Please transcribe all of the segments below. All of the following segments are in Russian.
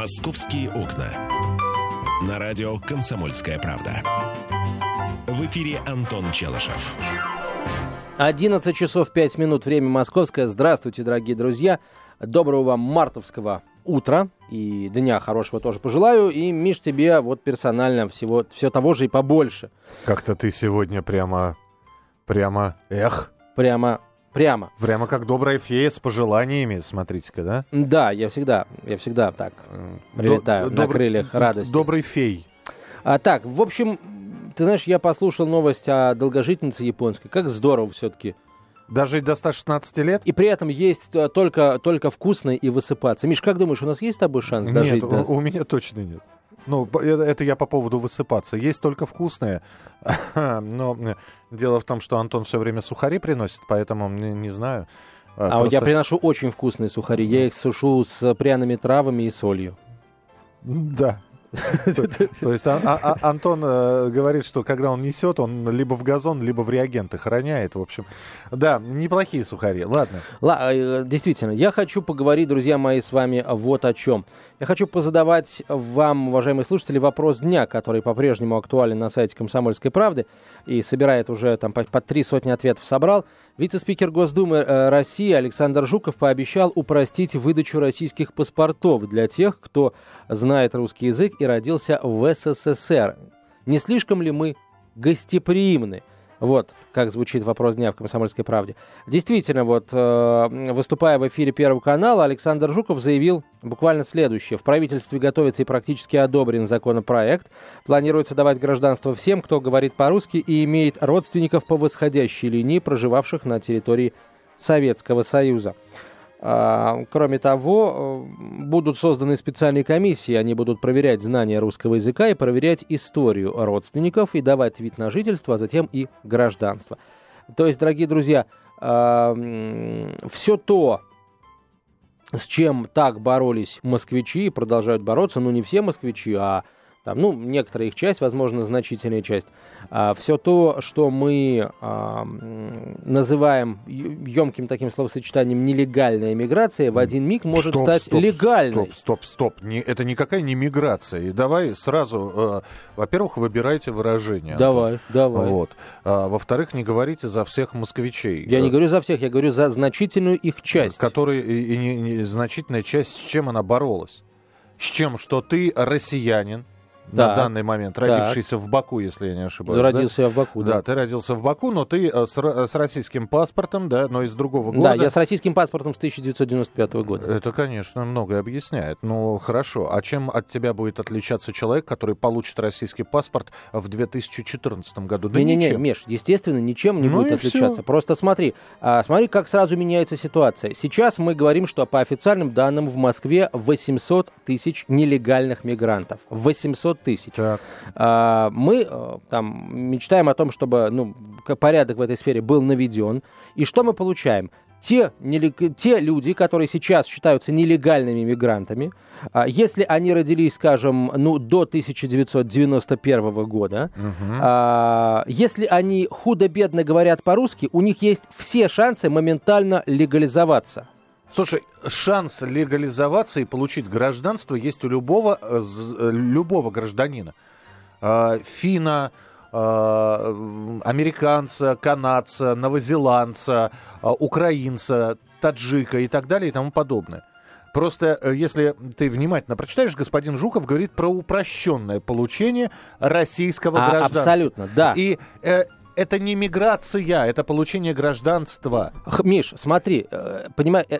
«Московские окна». На радио «Комсомольская правда». В эфире Антон Челышев. 11 часов 5 минут, время московское. Здравствуйте, дорогие друзья. Доброго вам мартовского утра и дня хорошего тоже пожелаю. И, Миш, тебе вот персонально всего, все того же и побольше. Как-то ты сегодня прямо, прямо, эх. Прямо Прямо. Прямо как добрая фея с пожеланиями, смотрите-ка, да? Да, я всегда, я всегда так прилетаю До, на крыльях радости. Добрый фей. А, так, в общем, ты знаешь, я послушал новость о долгожительнице японской. Как здорово все-таки. Даже и до 116 лет? И при этом есть э, только, только вкусное и высыпаться. Миш, как думаешь, у нас есть с тобой шанс дожить? Нет, до... у меня точно нет. Ну, это я по поводу высыпаться. Есть только вкусные. Но дело в том, что Антон все время сухари приносит, поэтому не, не знаю. А, а просто... я приношу очень вкусные сухари. Я их сушу с пряными травами и солью. Да, то есть а, а, Антон э, говорит, что когда он несет, он либо в газон, либо в реагенты храняет. В общем, да, неплохие сухари. Ладно. Э, действительно, я хочу поговорить, друзья мои, с вами вот о чем. Я хочу позадавать вам, уважаемые слушатели, вопрос дня, который по-прежнему актуален на сайте «Комсомольской правды» и собирает уже там по, по три сотни ответов собрал. Вице-спикер Госдумы э, России Александр Жуков пообещал упростить выдачу российских паспортов для тех, кто знает русский язык и родился в СССР. Не слишком ли мы гостеприимны? Вот как звучит вопрос дня в «Комсомольской правде». Действительно, вот э, выступая в эфире Первого канала, Александр Жуков заявил буквально следующее. В правительстве готовится и практически одобрен законопроект. Планируется давать гражданство всем, кто говорит по-русски и имеет родственников по восходящей линии, проживавших на территории Советского Союза. А, кроме того, э, будут созданы специальные комиссии, они будут проверять знания русского языка и проверять историю родственников и давать вид на жительство, а затем и гражданство. То есть, дорогие друзья, а, все то, с чем так боролись москвичи и продолжают бороться, ну не все москвичи, а там, ну, некоторая их часть, возможно, значительная часть, а, все то, что мы а, называем емким таким словосочетанием нелегальная миграция, в один миг может стоп, стать стоп, легальной. Стоп, стоп, стоп. Не, это никакая не миграция. И давай сразу, э, во-первых, выбирайте выражение. Давай, давай. Вот. А, во-вторых, не говорите за всех москвичей. Я не говорю за всех, я говорю за значительную их часть. Которые, и, и не, значительная часть, с чем она боролась. С чем? Что ты россиянин, да. на данный момент, родившийся так. в Баку, если я не ошибаюсь. Родился да? я в Баку, да. Да, ты родился в Баку, но ты э, с, с российским паспортом, да, но из другого года. Да, я с российским паспортом с 1995 года. Это, конечно, многое объясняет. Ну, хорошо. А чем от тебя будет отличаться человек, который получит российский паспорт в 2014 году? Да Не-не-не, Меш, естественно, ничем не ну будет отличаться. Все. Просто смотри, а, смотри, как сразу меняется ситуация. Сейчас мы говорим, что по официальным данным в Москве 800 тысяч нелегальных мигрантов. 800 тысяч. Так. А, мы э, там мечтаем о том, чтобы ну, порядок в этой сфере был наведен. И что мы получаем? Те, те люди, которые сейчас считаются нелегальными мигрантами, а, если они родились, скажем, ну, до 1991 года, угу. а, если они худо-бедно говорят по-русски, у них есть все шансы моментально легализоваться. Слушай, шанс легализоваться и получить гражданство есть у любого, э, э, любого гражданина. А, фина, а, американца, канадца, новозеландца, а, украинца, таджика и так далее и тому подобное. Просто э, если ты внимательно прочитаешь, господин Жуков говорит про упрощенное получение российского а, гражданства. Абсолютно, да. И э, это не миграция, это получение гражданства. Миш, смотри, э, понимаешь, э,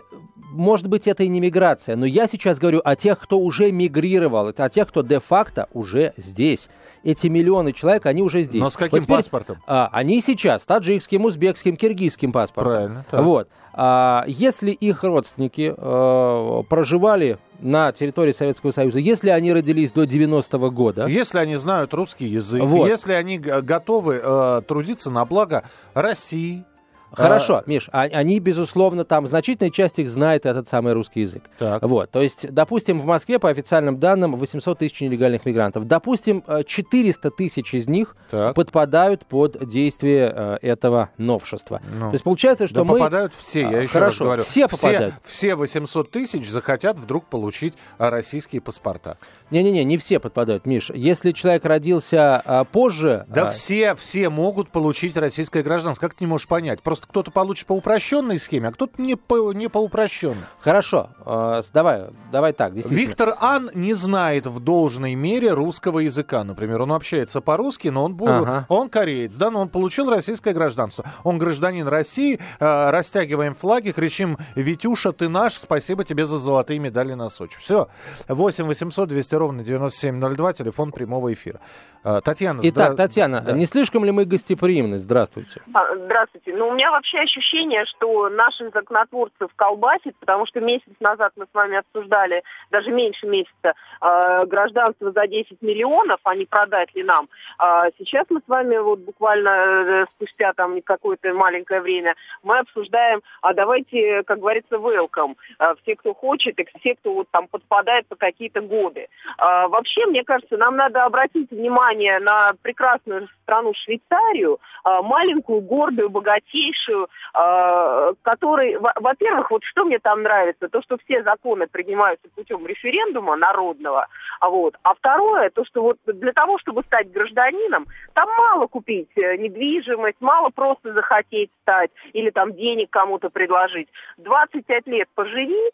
может быть, это и не миграция, но я сейчас говорю о тех, кто уже мигрировал, это о тех, кто де-факто уже здесь. Эти миллионы человек, они уже здесь. Но с каким вот теперь, паспортом? А, они сейчас таджикским, узбекским, киргизским паспортом. Правильно. Так. Вот. А, если их родственники а, проживали на территории Советского Союза, если они родились до 90-го года... Если они знают русский язык, вот. если они готовы э, трудиться на благо России, Хорошо, а... Миш, а, они, безусловно, там значительная часть их знает этот самый русский язык. Так. Вот, то есть, допустим, в Москве, по официальным данным, 800 тысяч нелегальных мигрантов. Допустим, 400 э, тысяч из них так. подпадают под действие э, этого новшества. Ну. То есть, получается, что да мы... попадают все, я еще Хорошо, раз говорю. все попадают. Все, все 800 тысяч захотят вдруг получить российские паспорта. Не-не-не, не все подпадают, Миш. Если человек родился а, позже... Да а... все, все могут получить российское гражданство. Как ты не можешь понять? Просто кто-то получит по упрощенной схеме, а кто-то не по, не по упрощенной. Хорошо, э, давай, давай так. Виктор Ан не знает в должной мере русского языка. Например, он общается по-русски, но он, был, ага. он кореец, да, но он получил российское гражданство. Он гражданин России, э, растягиваем флаги, кричим «Витюша, ты наш, спасибо тебе за золотые медали на Сочи». Все. 8 800 200 ровно 9702, телефон прямого эфира. А, Татьяна, Итак, здра... Татьяна, да. не слишком ли мы гостеприимны? Здравствуйте. А, здравствуйте. Ну, у меня вообще ощущение, что наших законотворцев колбасит, потому что месяц назад мы с вами обсуждали, даже меньше месяца, э, гражданство за 10 миллионов, а не продать ли нам. А сейчас мы с вами вот буквально э, спустя там какое-то маленькое время, мы обсуждаем, а давайте, как говорится, welcome. Все, кто хочет, и все, кто вот там подпадает по какие-то годы. Вообще, мне кажется, нам надо обратить внимание внимание на прекрасную страну Швейцарию, а, маленькую, гордую, богатейшую, а, который, во-первых, вот что мне там нравится, то, что все законы принимаются путем референдума народного, а вот, а второе, то, что вот для того, чтобы стать гражданином, там мало купить э, недвижимость, мало просто захотеть стать или там денег кому-то предложить. 25 лет поживи,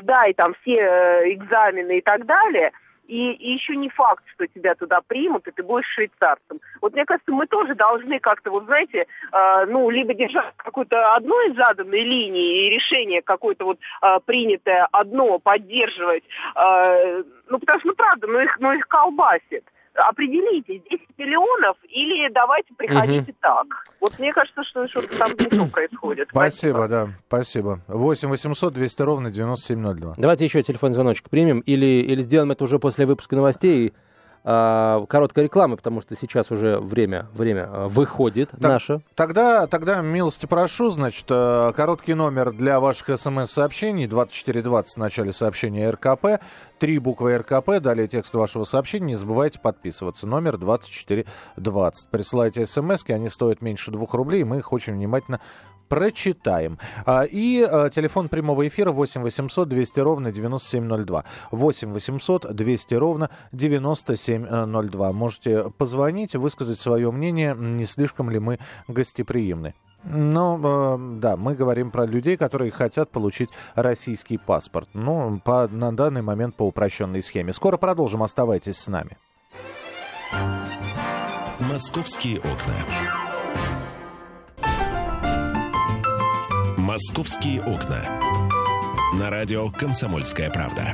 сдай там все э, экзамены и так далее – и, и еще не факт, что тебя туда примут, и ты будешь швейцарцем. Вот мне кажется, мы тоже должны как-то, вот знаете, э, ну, либо держать какой-то одной заданной линии и решение какое-то вот э, принятое одно поддерживать, э, ну, потому что, ну, правда, ну их, ну, их колбасит определитесь, 10 миллионов или давайте приходите угу. так. Вот мне кажется, что что-то там не происходит. Спасибо, спасибо, да, спасибо. 8 800 200 ровно 9702. Давайте еще телефон звоночек примем или, или сделаем это уже после выпуска новостей. А, короткая реклама, потому что сейчас уже время, время а, выходит так, наше. Тогда, тогда милости прошу, значит, э, короткий номер для ваших смс-сообщений 2420 в начале сообщения РКП, три буквы РКП, далее текст вашего сообщения, не забывайте подписываться. Номер 2420. Присылайте смс они стоят меньше двух рублей, мы их очень внимательно прочитаем. А, и а, телефон прямого эфира 8 800 200 ровно 9702. 8 800 200 ровно 9702. Можете позвонить, высказать свое мнение, не слишком ли мы гостеприимны. Ну, э, да, мы говорим про людей, которые хотят получить российский паспорт. Ну, по, на данный момент по упрощенной схеме. Скоро продолжим, оставайтесь с нами. Московские окна. «Московские окна». На радио «Комсомольская правда».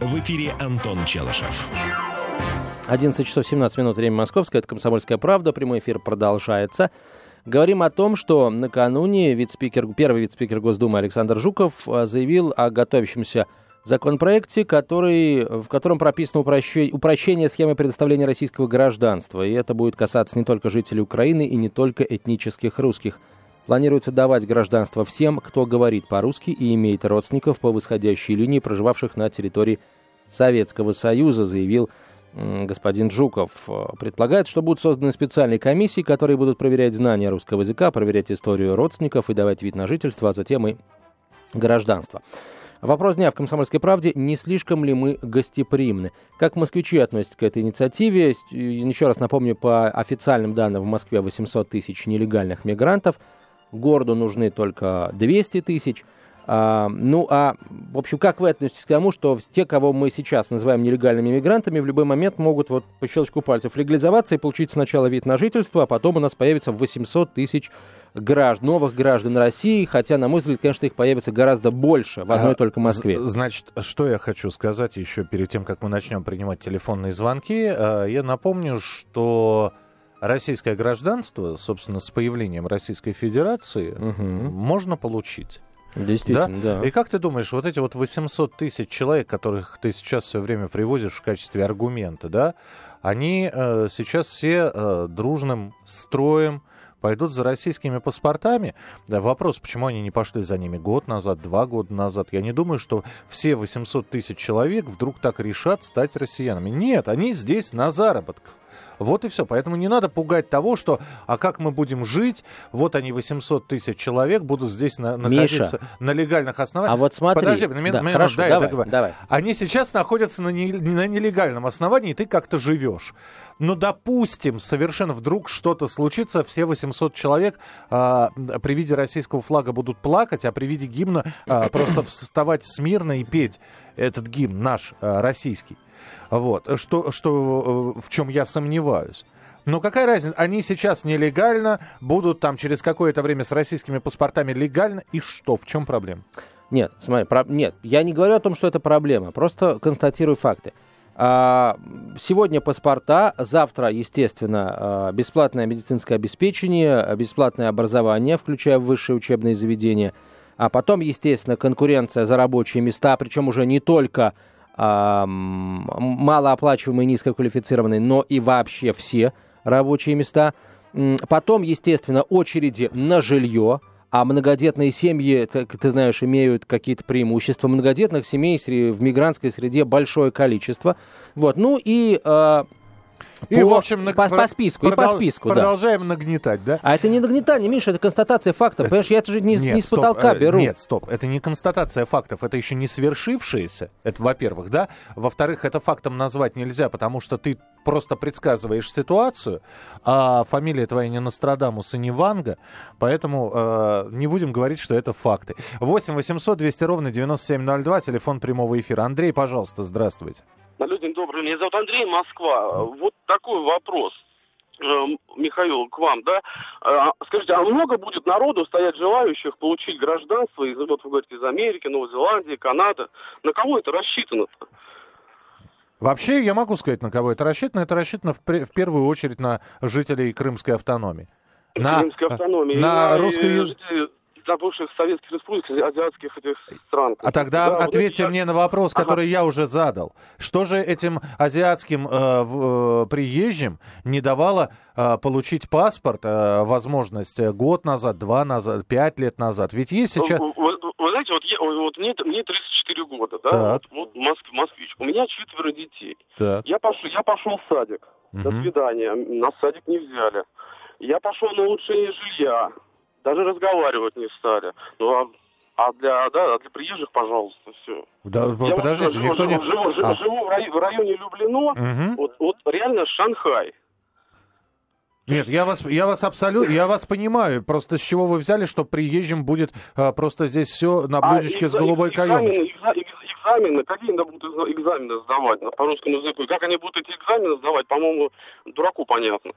В эфире Антон Челышев. 11 часов 17 минут, время московское, это «Комсомольская правда», прямой эфир продолжается. Говорим о том, что накануне вице-спикер, первый вице-спикер Госдумы Александр Жуков а, заявил о готовящемся законопроекте, который, в котором прописано упрощение, упрощение схемы предоставления российского гражданства. И это будет касаться не только жителей Украины и не только этнических русских – Планируется давать гражданство всем, кто говорит по-русски и имеет родственников по восходящей линии, проживавших на территории Советского Союза, заявил господин Жуков. Предполагает, что будут созданы специальные комиссии, которые будут проверять знания русского языка, проверять историю родственников и давать вид на жительство, а затем и гражданство. Вопрос дня в «Комсомольской правде». Не слишком ли мы гостеприимны? Как москвичи относятся к этой инициативе? Еще раз напомню, по официальным данным в Москве 800 тысяч нелегальных мигрантов – городу нужны только 200 тысяч. А, ну, а, в общем, как вы относитесь к тому, что те, кого мы сейчас называем нелегальными мигрантами, в любой момент могут вот по щелчку пальцев легализоваться и получить сначала вид на жительство, а потом у нас появится 800 тысяч граждан, новых граждан России, хотя, на мой взгляд, конечно, их появится гораздо больше в одной а, только Москве. Значит, что я хочу сказать еще перед тем, как мы начнем принимать телефонные звонки. А, я напомню, что российское гражданство, собственно, с появлением Российской Федерации, угу. можно получить. Действительно, да? да. И как ты думаешь, вот эти вот 800 тысяч человек, которых ты сейчас все время приводишь в качестве аргумента, да, они э, сейчас все э, дружным строем пойдут за российскими паспортами. Да, вопрос, почему они не пошли за ними год назад, два года назад. Я не думаю, что все 800 тысяч человек вдруг так решат стать россиянами. Нет, они здесь на заработках. Вот и все. Поэтому не надо пугать того, что а как мы будем жить? Вот они, 800 тысяч человек, будут здесь на, находиться Миша, на легальных основаниях. А вот смотри. Подожди, да, на, хорошо, дай, давай, договор. давай. Они сейчас находятся на, не, на нелегальном основании, и ты как-то живешь. Но, допустим, совершенно вдруг что-то случится, все 800 человек а, при виде российского флага будут плакать, а при виде гимна а, просто вставать смирно и петь этот гимн наш, а, российский. Вот, что, что, э, в чем я сомневаюсь. Но какая разница? Они сейчас нелегально, будут там через какое-то время с российскими паспортами легально. И что? В чем проблема? Нет, смотри, про... нет, я не говорю о том, что это проблема, просто констатирую факты. А, сегодня паспорта, завтра, естественно, а, бесплатное медицинское обеспечение, бесплатное образование, включая высшие учебные заведения, а потом, естественно, конкуренция за рабочие места, причем уже не только а, малооплачиваемые, низкоквалифицированные, но и вообще все рабочие места. Потом, естественно, очереди на жилье, а многодетные семьи, ты, ты знаешь, имеют какие-то преимущества. Многодетных семей в мигрантской среде большое количество. Вот. Ну и э, и, по, в общем, на, по, по списку, продол, и по списку, Продолжаем да. нагнетать, да? А это не нагнетание, Миша, это констатация фактов. Понимаешь, я это же не, нет, не с стоп, потолка э, беру. Нет, стоп, это не констатация фактов, это еще не свершившееся. Это, во-первых, да. Во-вторых, это фактом назвать нельзя, потому что ты просто предсказываешь ситуацию, а фамилия твоя не Нострадамус и не Ванга, поэтому э, не будем говорить, что это факты. 8 800 200 ровно 9702, телефон прямого эфира. Андрей, пожалуйста, здравствуйте. Люди добрые, меня зовут Андрей, Москва. Вот такой вопрос. Михаил, к вам, да? Скажите, а много будет народу стоять желающих получить гражданство из, вот вы говорите, из Америки, Новой Зеландии, Канады? На кого это рассчитано-то? Вообще, я могу сказать, на кого это рассчитано. Это рассчитано в, в первую очередь на жителей Крымской автономии. На, Крымской автономии. На, на русской... Для бывших советских республик, азиатских этих стран. А тогда да, ответьте вот мне на вопрос, который ага. я уже задал. Что же этим азиатским э, в, э, приезжим не давало э, получить паспорт, э, возможность год назад, два назад, пять лет назад? Ведь есть сейчас... Вы, вы, вы знаете, вот, я, вот мне, мне 34 года, да, так. вот, вот Моск, москвич. У меня четверо детей. Так. Я пошел, я пошел в садик. Угу. До свидания. Нас в садик не взяли. Я пошел на улучшение жилья. Даже разговаривать не стали. Ну, а а для, да, для приезжих, пожалуйста, все. Да, я подождите, вот, никто живу, не... Живу, живу, а. живу в, районе, в районе Люблино, угу. вот, вот реально Шанхай. Нет, я вас, я вас абсолютно, я вас понимаю. Просто с чего вы взяли, что приезжим будет а, просто здесь все на блюдечке а, с голубой каемочкой? Экзамены, экзамены, какие они будут экзамены сдавать по русскому языку? Как они будут эти экзамены сдавать, по-моему, дураку понятно.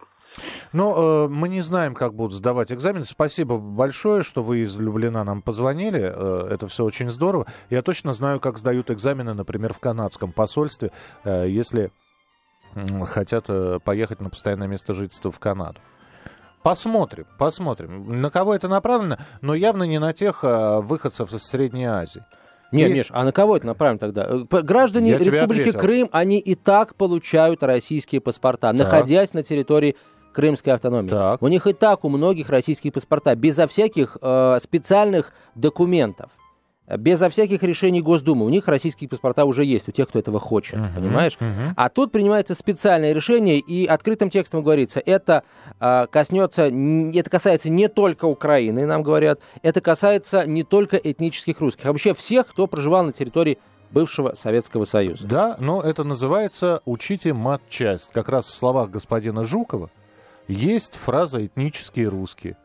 Ну, э, мы не знаем, как будут сдавать экзамены. Спасибо большое, что вы из Люблина нам позвонили. Э, это все очень здорово. Я точно знаю, как сдают экзамены, например, в канадском посольстве, э, если хотят э, поехать на постоянное место жительства в Канаду. Посмотрим, посмотрим. На кого это направлено, но явно не на тех а, выходцев из Средней Азии. Нет, и... Миш, а на кого это направлено тогда? Э, граждане Я Республики Крым, они и так получают российские паспорта, так. находясь на территории Крымской автономии. Так. У них и так у многих российские паспорта, безо всяких э, специальных документов безо всяких решений Госдумы. У них российские паспорта уже есть, у тех, кто этого хочет, uh-huh, понимаешь? Uh-huh. А тут принимается специальное решение, и открытым текстом говорится, это э, коснется, это касается не только Украины, нам говорят, это касается не только этнических русских, а вообще всех, кто проживал на территории бывшего Советского Союза. Да, но это называется «учите матчасть». Как раз в словах господина Жукова есть фраза «этнические русские».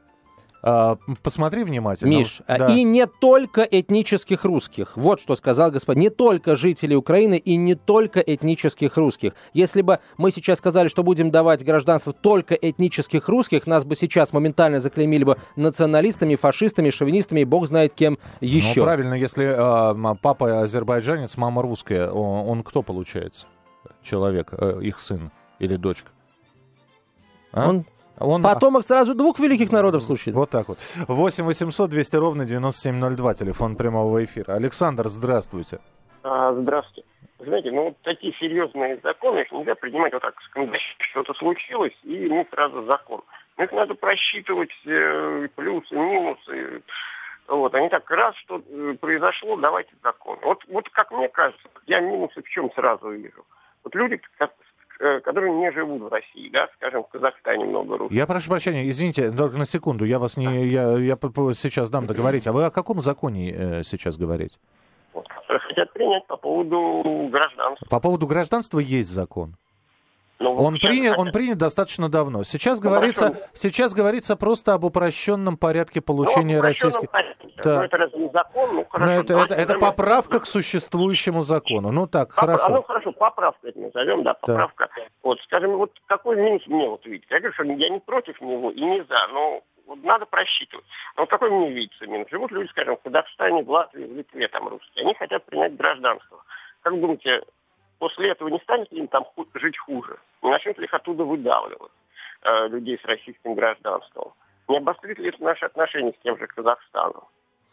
А, посмотри внимательно. Миш, а да. и не только этнических русских. Вот что сказал господин. Не только жителей Украины и не только этнических русских. Если бы мы сейчас сказали, что будем давать гражданство только этнических русских, нас бы сейчас моментально заклеймили бы националистами, фашистами, шовинистами и бог знает кем еще. Ну, правильно, если э, папа азербайджанец, мама русская, он, он кто получается? Человек, э, их сын или дочка? А? Он он... Потомок сразу двух великих народов, слушай. Вот так вот. 8 800 200 ровно 9702, телефон прямого эфира. Александр, здравствуйте. А, здравствуйте. Знаете, ну вот такие серьезные законы их нельзя принимать вот так, что-то случилось, и мы сразу закон. Их надо просчитывать э, плюсы, минусы. Вот, они так, раз что э, произошло, давайте закон. Вот, вот как мне кажется, я минусы в чем сразу вижу. Вот люди, которые не живут в России, да, скажем, в Казахстане много русских. Я прошу прощения, извините, только на секунду, я вас не, я, я сейчас дам договорить. А вы о каком законе э, сейчас говорите? Хотят принять по поводу гражданства. По поводу гражданства есть закон. Ну, он, принят, он принят достаточно давно. Сейчас ну, говорится, хорошо. сейчас говорится просто об упрощенном порядке получения ну, российских. Порядке. Да. Ну, это разве не закон? Ну, хорошо, это, это, это поправка к существующему закону. Ну так, Поп... хорошо. Ну хорошо, поправка это назовем, да, поправка. Да. Вот, скажем, вот какой минус мне вот видите? Я говорю, что я не против него и не за, но вот надо просчитывать. Но вот какой мне видится минус? Живут люди, скажем, в Казахстане, в Латвии, в Литве, там русские. Они хотят принять гражданство. Как думаете, после этого не станет ли им там жить хуже? Не начнет ли их оттуда выдавливать э, людей с российским гражданством? Не обострит ли это наши отношения с тем же Казахстаном?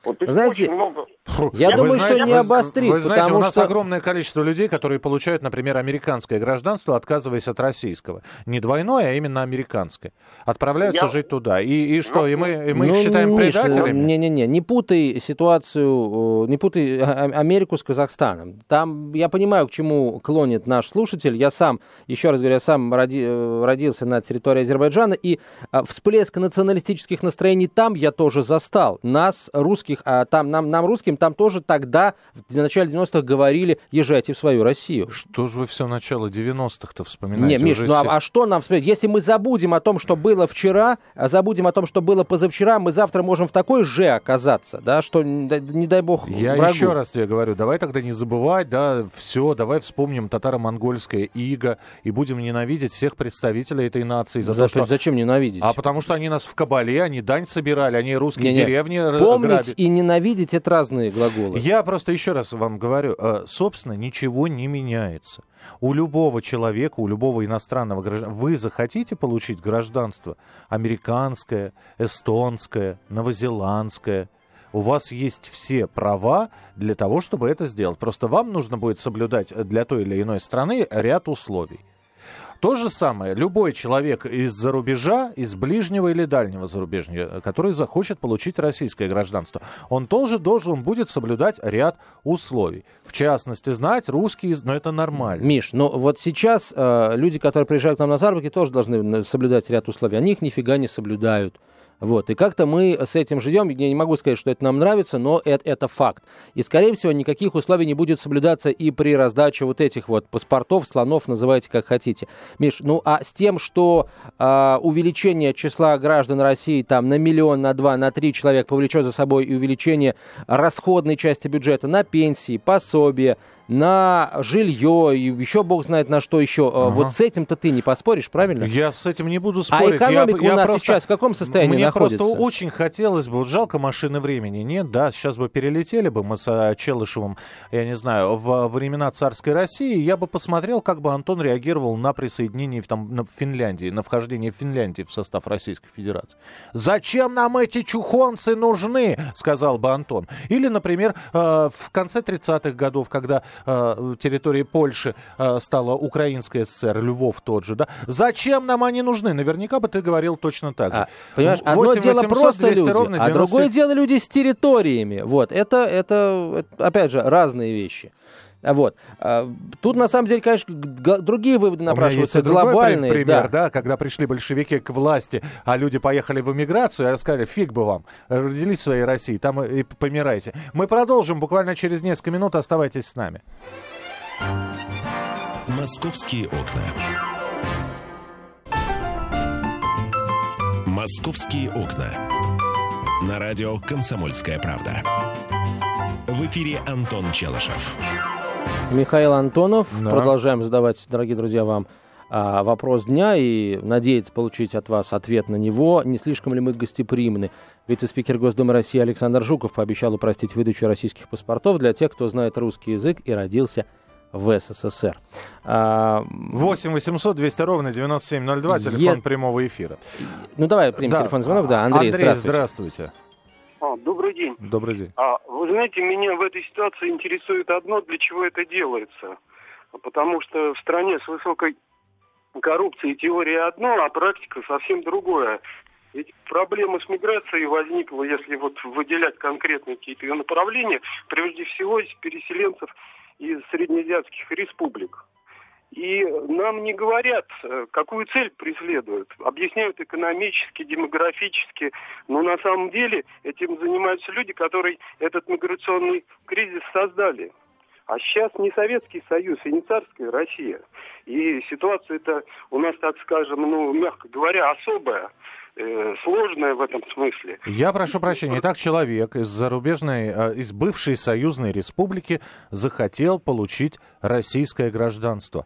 Вот Знаете, много... я, я думаю, знаете, что не обострит, вы, вы знаете, потому у нас что... огромное количество людей, которые получают, например, американское гражданство, отказываясь от российского. Не двойное, а именно американское. Отправляются я... жить туда. И, и что, и мы, и мы ну, их считаем Миша, предателями? Не-не-не, не путай ситуацию, не путай а, а, Америку с Казахстаном. Там, я понимаю, к чему клонит наш слушатель. Я сам, еще раз говорю, я сам роди, э, родился на территории Азербайджана, и а, всплеск националистических настроений там я тоже застал. Нас, русских русских, а там нам, нам русским, там тоже тогда, в начале 90-х, говорили, езжайте в свою Россию. Что же вы все начало 90-х-то вспоминаете? Не, Миш, ну а, а что нам вспоминать? Если мы забудем о том, что было вчера, а забудем о том, что было позавчера, мы завтра можем в такой же оказаться, да, что, не дай бог, Я врагу. еще раз тебе говорю, давай тогда не забывать, да, все, давай вспомним татаро-монгольское иго и будем ненавидеть всех представителей этой нации за, за то, что... Зачем ненавидеть? А потому что они нас в Кабале, они дань собирали, они русские не, не. деревни Помнить грабят и ненавидеть это разные глаголы. Я просто еще раз вам говорю, э, собственно, ничего не меняется. У любого человека, у любого иностранного гражданина, вы захотите получить гражданство американское, эстонское, новозеландское, у вас есть все права для того, чтобы это сделать. Просто вам нужно будет соблюдать для той или иной страны ряд условий. То же самое, любой человек из-за рубежа, из ближнего или дальнего зарубежья, который захочет получить российское гражданство, он тоже должен будет соблюдать ряд условий. В частности, знать русский, но это нормально. Миш, ну вот сейчас э, люди, которые приезжают к нам на заработки, тоже должны соблюдать ряд условий. Они их нифига не соблюдают. Вот. И как-то мы с этим живем. Я не могу сказать, что это нам нравится, но это, это факт. И, скорее всего, никаких условий не будет соблюдаться и при раздаче вот этих вот паспортов, слонов, называйте как хотите. Миш, ну а с тем, что а, увеличение числа граждан России там на миллион, на два, на три человек повлечет за собой и увеличение расходной части бюджета на пенсии, пособия, на жилье, и еще бог знает на что еще. Ага. Вот с этим-то ты не поспоришь, правильно? Я с этим не буду а спорить. А экономика я, у нас просто, сейчас в каком состоянии мне находится? Просто очень хотелось бы, вот жалко машины времени, нет, да, сейчас бы перелетели бы мы с а, Челышевым, я не знаю, в времена царской России, я бы посмотрел, как бы Антон реагировал на присоединение в, там, на Финляндии, на вхождение Финляндии в состав Российской Федерации. «Зачем нам эти чухонцы нужны?» — сказал бы Антон. Или, например, э, в конце 30-х годов, когда э, территории Польши э, стала Украинская ССР, Львов тот же, да? Зачем нам они нужны? Наверняка бы ты говорил точно так же. А, понимаешь, одно 8 дело 800, просто люди, ровно 90... а другое дело люди с территориями. Вот, это, это, это, опять же, разные вещи. Вот. А, тут, на самом деле, конечно, другие выводы напрашиваются, глобальные. пример, да. да, когда пришли большевики к власти, а люди поехали в эмиграцию, и сказали, фиг бы вам, родились в своей России, там и помирайте. Мы продолжим буквально через несколько минут, оставайтесь с нами. Московские окна. Московские окна. На радио «Комсомольская правда». В эфире Антон Челышев. Михаил Антонов. Да. Продолжаем задавать, дорогие друзья, вам а, вопрос дня и надеяться получить от вас ответ на него. Не слишком ли мы гостеприимны? Вице-спикер Госдумы России Александр Жуков пообещал упростить выдачу российских паспортов для тех, кто знает русский язык и родился в СССР. 8 800 200 ровно 9702, телефон е... прямого эфира. Ну давай примем да. телефон звонок. Да, Андрей, Андрей здравствуйте. здравствуйте. А, добрый день. Добрый день. А, вы знаете, меня в этой ситуации интересует одно, для чего это делается. Потому что в стране с высокой коррупции теория одно, а практика совсем другое. Ведь проблема с миграцией возникла, если вот выделять конкретные какие-то ее направления, прежде всего из переселенцев из среднеазиатских республик. И нам не говорят, э, какую цель преследуют. Объясняют экономически, демографически. Но на самом деле этим занимаются люди, которые этот миграционный кризис создали. А сейчас не Советский Союз и не царская Россия. И ситуация это у нас, так скажем, ну, мягко говоря, особая э, сложная в этом смысле. Я прошу прощения. Итак, человек из зарубежной, э, из бывшей союзной республики захотел получить российское гражданство.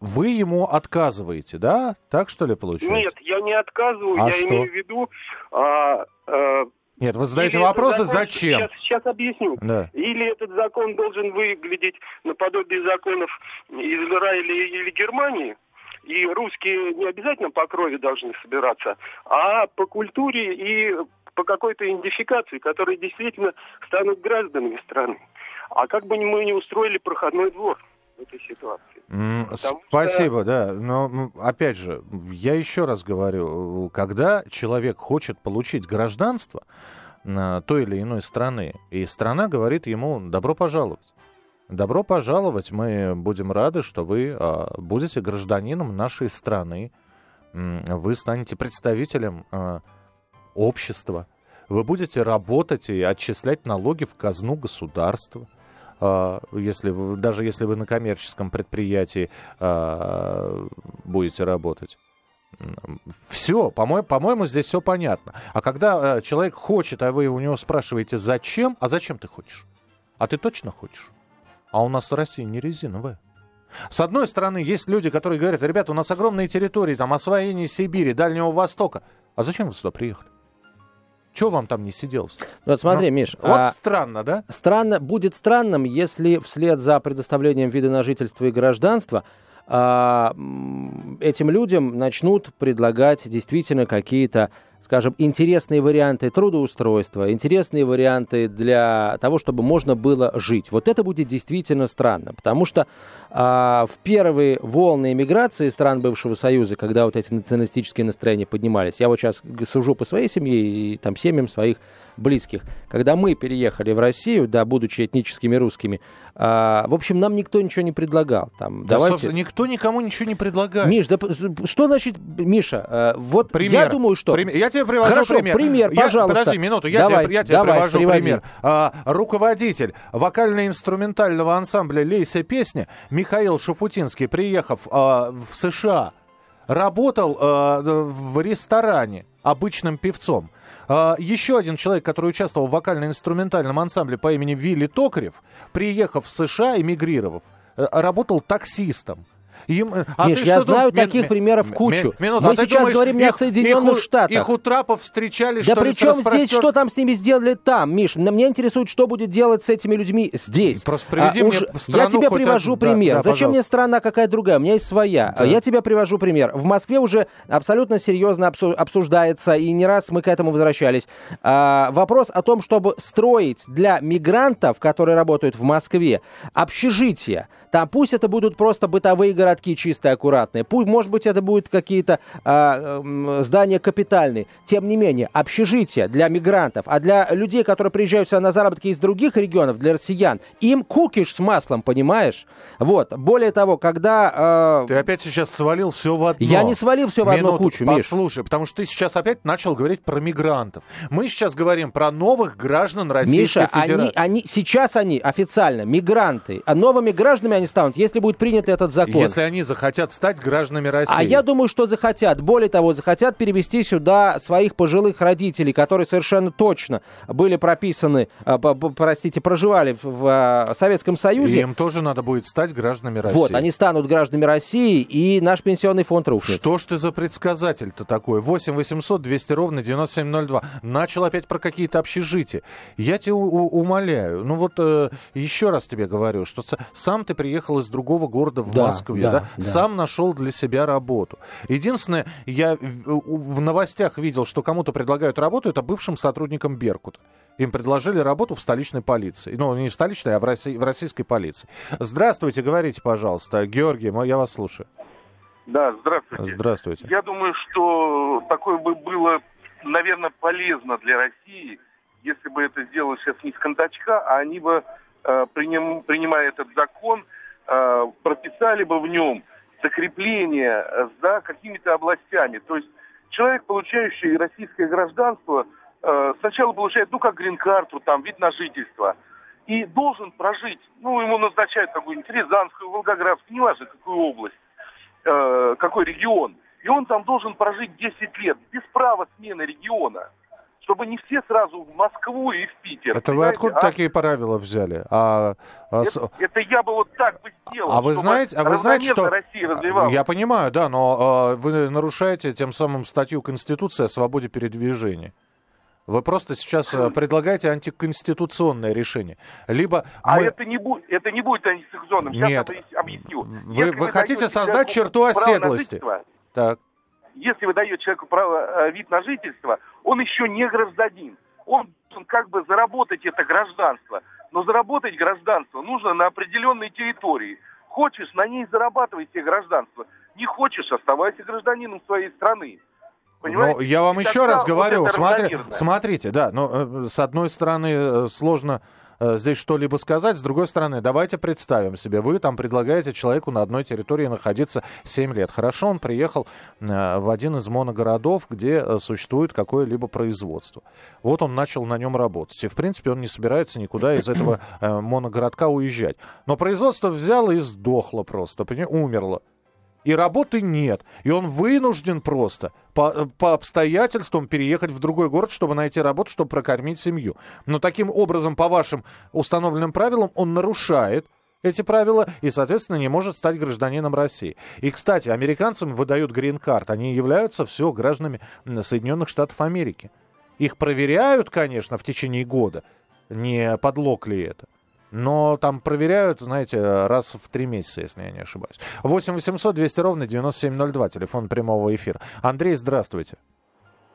Вы ему отказываете, да? Так что ли получается? Нет, я не отказываю, а я что? имею в виду а, а, нет, вы задаете Или вопросы, закон- зачем? Сейчас, сейчас объясню. Да. Или этот закон должен выглядеть наподобие законов Израиля или Германии, и русские не обязательно по крови должны собираться, а по культуре и по какой-то идентификации, которые действительно станут гражданами страны. А как бы мы не устроили проходной двор в этой ситуации. Потому что- Спасибо, да. Но опять же, я еще раз говорю, когда человек хочет получить гражданство на той или иной страны, и страна говорит ему добро пожаловать. Добро пожаловать, мы будем рады, что вы а, будете гражданином нашей страны, вы станете представителем а, общества, вы будете работать и отчислять налоги в казну государства если вы, даже если вы на коммерческом предприятии а, будете работать. Все, по-моему, по-моему, здесь все понятно. А когда э, человек хочет, а вы у него спрашиваете, зачем, а зачем ты хочешь? А ты точно хочешь? А у нас Россия не резиновая. С одной стороны, есть люди, которые говорят, ребята, у нас огромные территории, там освоение Сибири, Дальнего Востока. А зачем вы сюда приехали? Чего вам там не сиделось? Вот смотри, Ну, Миш, Вот а странно, да? странно, будет странным, если вслед за предоставлением вида на жительство и гражданства а, этим людям начнут предлагать действительно какие-то, скажем, интересные варианты трудоустройства, интересные варианты для того, чтобы можно было жить. Вот это будет действительно странно, потому что а, в первые волны эмиграции стран бывшего Союза, когда вот эти националистические настроения поднимались, я вот сейчас сужу по своей семье и там семьям своих близких, когда мы переехали в Россию, да, будучи этническими русскими, а, в общем, нам никто ничего не предлагал. Там, Да, давайте... собственно, никто никому ничего не предлагает. Миш, да что значит, Миша, э, вот Пример. я думаю, что... Пример. Я тебе привожу Хорошо, пример. пример, Я- пожалуйста. Подожди минуту, я Давай, тебе, я тебе давай, привожу приводи. пример. А, руководитель вокально-инструментального ансамбля «Лейся песня» Михаил Шафутинский, приехав а, в США, работал а, в ресторане обычным певцом. А, еще один человек, который участвовал в вокально-инструментальном ансамбле по имени Вилли Токарев, приехав в США, эмигрировав, э, работал таксистом. Им, э, а Миш, ты я знаю дум- ми- таких ми- примеров ми- кучу. минуту, Мы а сейчас думаешь, говорим не о Соединенных их Штатах. Их у трапов встречали, Да что при чем здесь, распростер- что там с ними сделали там, Миш? Меня интересует, что будет делать с этими людьми здесь. Просто приведи А, мне уж- страну Я тебе привожу. Да, пример. да, Зачем пожалуйста. мне страна какая другая? У меня есть своя. Да. Я тебе привожу пример. В Москве уже абсолютно серьезно обсу- обсуждается, и не раз мы к этому возвращались. а, вопрос о том, чтобы строить для мигрантов, которые работают в Москве, общежития. Там пусть это будут просто бытовые городки чистые, аккуратные. Пусть, может быть, это будут какие-то м, здания капитальные. Тем не менее, общежития для мигрантов, а для людей, которые приезжают сюда на заработки из других регионов, для россиян, им кукиш с маслом, понимаешь? Вот. Более того, когда... а, Ты опять сейчас свалил все в одно. Я не свалил всё в одну кучу, Миш. Послушай, потому что ты сейчас опять начал говорить про мигрантов. Мы сейчас говорим про новых граждан Российской Миша, они, они, сейчас они официально мигранты, а новыми гражданами они станут, если будет принят этот закон. Если они захотят стать гражданами России. А я думаю, что захотят. Более того, захотят перевести сюда своих пожилых родителей, которые совершенно точно были прописаны, а, простите, проживали в, а, Советском Союзе. Им тоже надо будет стать гражданами России. Вот, они станут гражданами России, и наш пенсионный фонд рухнет. Что ж ты за предсказатель-то такой? 8 800 200 ровно 9702. Начал опять про какие-то общежития. Я тебя умоляю. Ну вот э, еще раз тебе говорю, что сам ты приехал из другого города в Да, Москве, да, да, да. Сам нашел для себя работу. Единственное, я в, новостях видел, что кому-то предлагают работу, это бывшим сотрудникам Беркута. Им предложили работу в столичной полиции. Ну, не в столичной, а в, России- в российской полиции. Здравствуйте, говорите, пожалуйста. Георгий, я вас слушаю. Да, здравствуйте. Здравствуйте. Я думаю, что такое бы было, наверное, полезно для России, если бы это сделали сейчас не с кондачка, а они бы, э, приним, принимая этот закон, э, прописали бы в нем закрепление э, за какими-то областями. То есть человек, получающий российское гражданство, э, сначала получает, ну, как грин-карту, там, вид на жительство, и должен прожить, ну, ему назначают какую-нибудь Рязанскую, Волгоградскую, неважно, какую область, э, какой регион, и он там должен прожить 10 лет без права смены региона чтобы не все сразу в Москву и в Питер. Это вы откуда а? такие правила взяли? А, а, это, это я бы вот так бы сделал. А вы знаете, а вы знаете, что Россия развивалась. я понимаю, да, но а, вы нарушаете тем самым статью Конституции о свободе передвижения. Вы просто сейчас э, предлагаете антиконституционное решение. Либо а мы... это, не будет, это не будет антиконституционным. Сейчас Нет. объясню. Вы, вы хотите создать черту оседлости. Так если вы даете человеку право, э, вид на жительство, он еще не гражданин. Он должен как бы заработать это гражданство. Но заработать гражданство нужно на определенной территории. Хочешь, на ней зарабатывай себе гражданство. Не хочешь, оставайся гражданином своей страны. Понимаете? Ну, я вам И еще раз говорю, вот смотри, смотрите, да, но э, с одной стороны э, сложно здесь что-либо сказать. С другой стороны, давайте представим себе, вы там предлагаете человеку на одной территории находиться 7 лет. Хорошо, он приехал э, в один из моногородов, где э, существует какое-либо производство. Вот он начал на нем работать. И, в принципе, он не собирается никуда из этого моногородка уезжать. Но производство взяло и сдохло просто, умерло и работы нет. И он вынужден просто по, по обстоятельствам переехать в другой город, чтобы найти работу, чтобы прокормить семью. Но таким образом, по вашим установленным правилам, он нарушает эти правила и, соответственно, не может стать гражданином России. И, кстати, американцам выдают грин-карт. Они являются все гражданами Соединенных Штатов Америки. Их проверяют, конечно, в течение года. Не подлог ли это? Но там проверяют, знаете, раз в три месяца, если я не ошибаюсь. 8 800 200 ровно 9702, телефон прямого эфира. Андрей, здравствуйте.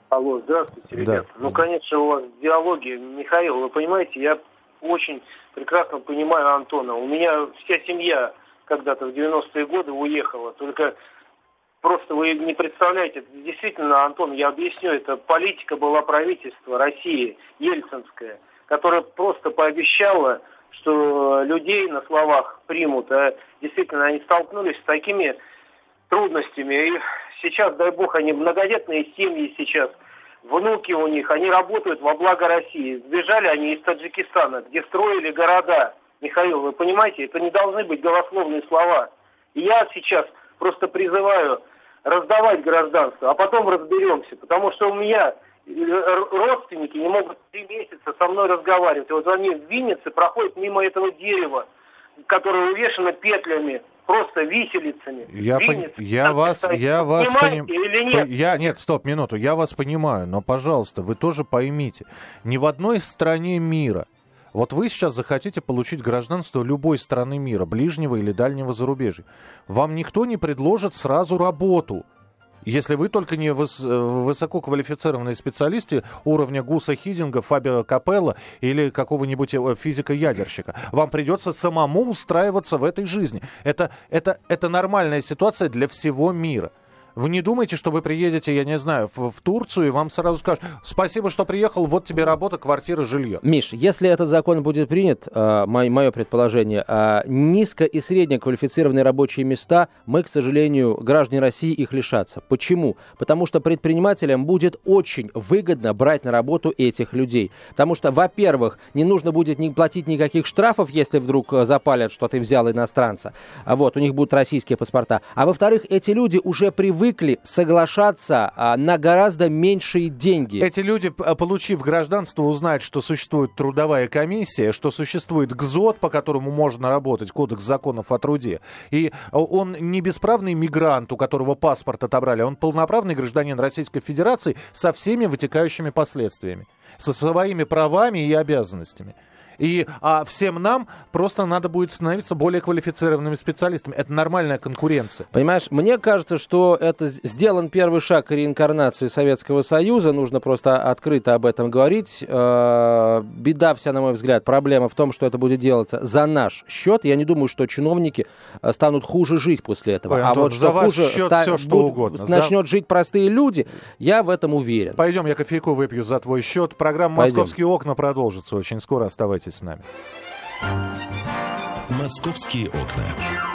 Алло, здравствуйте, ребята. Да. Ну, конечно, у вас диалоги. Михаил, вы понимаете, я очень прекрасно понимаю Антона. У меня вся семья когда-то в 90-е годы уехала. Только просто вы не представляете, действительно, Антон, я объясню, это политика была правительства России, ельцинская, которая просто пообещала что людей на словах примут, а действительно они столкнулись с такими трудностями. И сейчас, дай бог, они многодетные семьи сейчас, внуки у них, они работают во благо России. Сбежали они из Таджикистана, где строили города. Михаил, вы понимаете, это не должны быть голословные слова. И я сейчас просто призываю раздавать гражданство, а потом разберемся, потому что у меня родственники не могут три месяца со мной разговаривать. Вот они в Виннице проходят мимо этого дерева, которое увешано петлями, просто виселицами. Я, пон... я вас, я вас понимаю. Я нет, стоп, минуту. Я вас понимаю, но, пожалуйста, вы тоже поймите, ни в одной стране мира вот вы сейчас захотите получить гражданство любой страны мира, ближнего или дальнего зарубежья. Вам никто не предложит сразу работу. Если вы только не выс- высококвалифицированные специалисты уровня Гуса Хидинга, Фабио Капелла или какого-нибудь э, физика-ядерщика, вам придется самому устраиваться в этой жизни. Это, это, это нормальная ситуация для всего мира. Вы не думайте, что вы приедете, я не знаю, в, в Турцию, и вам сразу скажут, спасибо, что приехал, вот тебе работа, квартира, жилье. Миш, если этот закон будет принят, э, мое предположение, э, низко и средне квалифицированные рабочие места, мы, к сожалению, граждане России их лишатся. Почему? Потому что предпринимателям будет очень выгодно брать на работу этих людей. Потому что, во-первых, не нужно будет не платить никаких штрафов, если вдруг э, запалят, что ты взял иностранца. А вот, у них будут российские паспорта. А во-вторых, эти люди уже привыкли привыкли соглашаться а, на гораздо меньшие деньги. Эти люди, а, получив гражданство, узнают, что существует трудовая комиссия, что существует ГЗОТ, по которому можно работать, Кодекс законов о труде. И а, он не бесправный мигрант, у которого паспорт отобрали, он полноправный гражданин Российской Федерации со всеми вытекающими последствиями, со своими правами и обязанностями. И а всем нам просто надо будет становиться более квалифицированными специалистами. Это нормальная конкуренция. Понимаешь, мне кажется, что это сделан первый шаг к реинкарнации Советского Союза. Нужно просто открыто об этом говорить. Э, беда вся, на мой взгляд, проблема в том, что это будет делаться за наш счет. Я не думаю, что чиновники э, станут хуже жить после этого. Ой, а Антон, вот за что ваш хуже счет ста- все, что буд- угодно. За- начнет жить простые люди, я в этом уверен. Пойдем, я кофейку выпью за твой счет. Программа Пойдем. «Московские окна» продолжится очень скоро. Оставайтесь с нами. «Московские окна».